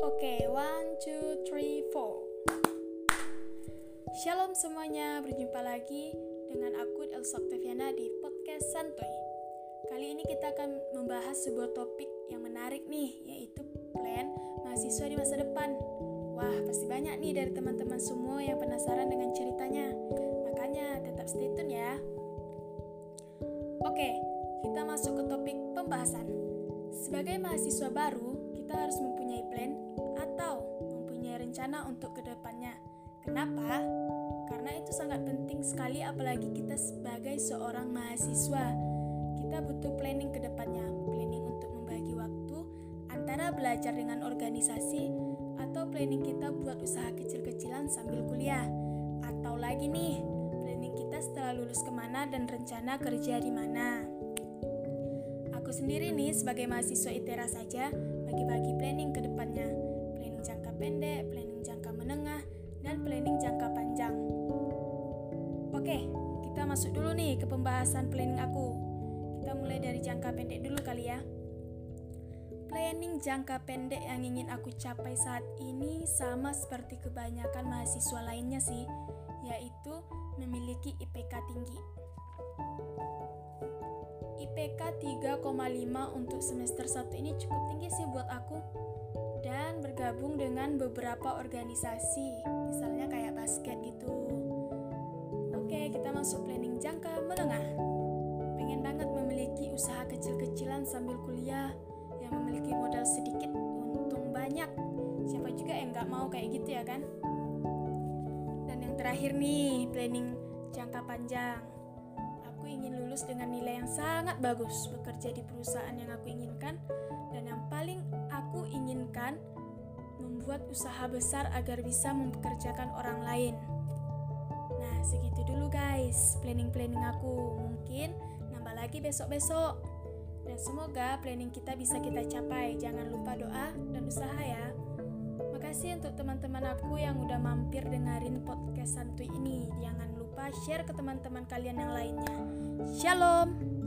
Oke, okay, one, two, three, four. Shalom semuanya, berjumpa lagi dengan aku Elsa Tefiana di podcast Santoy. Kali ini kita akan membahas sebuah topik yang menarik nih, yaitu plan mahasiswa di masa depan. Wah, pasti banyak nih dari teman-teman semua yang penasaran dengan ceritanya. Makanya tetap stay tune ya. Oke, okay, kita masuk ke topik pembahasan. Sebagai mahasiswa baru, kita harus mempunyai plan atau mempunyai rencana untuk ke depannya. Kenapa? Karena itu sangat penting sekali apalagi kita sebagai seorang mahasiswa. Kita butuh planning ke depannya, planning untuk membagi waktu antara belajar dengan organisasi atau planning kita buat usaha kecil-kecilan sambil kuliah. Atau lagi nih, planning kita setelah lulus ke mana dan rencana kerja di mana. Aku sendiri nih sebagai mahasiswa ITERA saja bagi-bagi planning ke depannya. Planning jangka pendek, planning jangka menengah, dan planning jangka panjang. Oke, kita masuk dulu nih ke pembahasan planning aku. Kita mulai dari jangka pendek dulu kali ya. Planning jangka pendek yang ingin aku capai saat ini sama seperti kebanyakan mahasiswa lainnya sih, yaitu memiliki IPK tinggi. IPK 3,5 untuk semester 1 ini cukup tinggi sih buat aku dan bergabung dengan beberapa organisasi, misalnya kayak basket gitu. Oke, kita masuk planning jangka menengah. Pengen banget memiliki usaha kecil-kecilan sambil kuliah yang memiliki modal sedikit, untung banyak. Siapa juga yang nggak mau kayak gitu ya kan? Dan yang terakhir nih, planning jangka panjang. Aku ingin lulus dengan nilai yang sangat bagus, bekerja di perusahaan yang aku inginkan, dan yang paling aku inginkan membuat usaha besar agar bisa mempekerjakan orang lain. Nah, segitu dulu guys, planning-planning aku. Mungkin nambah lagi besok-besok. Dan semoga planning kita bisa kita capai. Jangan lupa doa dan usaha ya. Makasih untuk teman-teman aku yang udah mampir dengerin podcast santuy ini. Jangan lupa share ke teman-teman kalian yang lainnya. Shalom.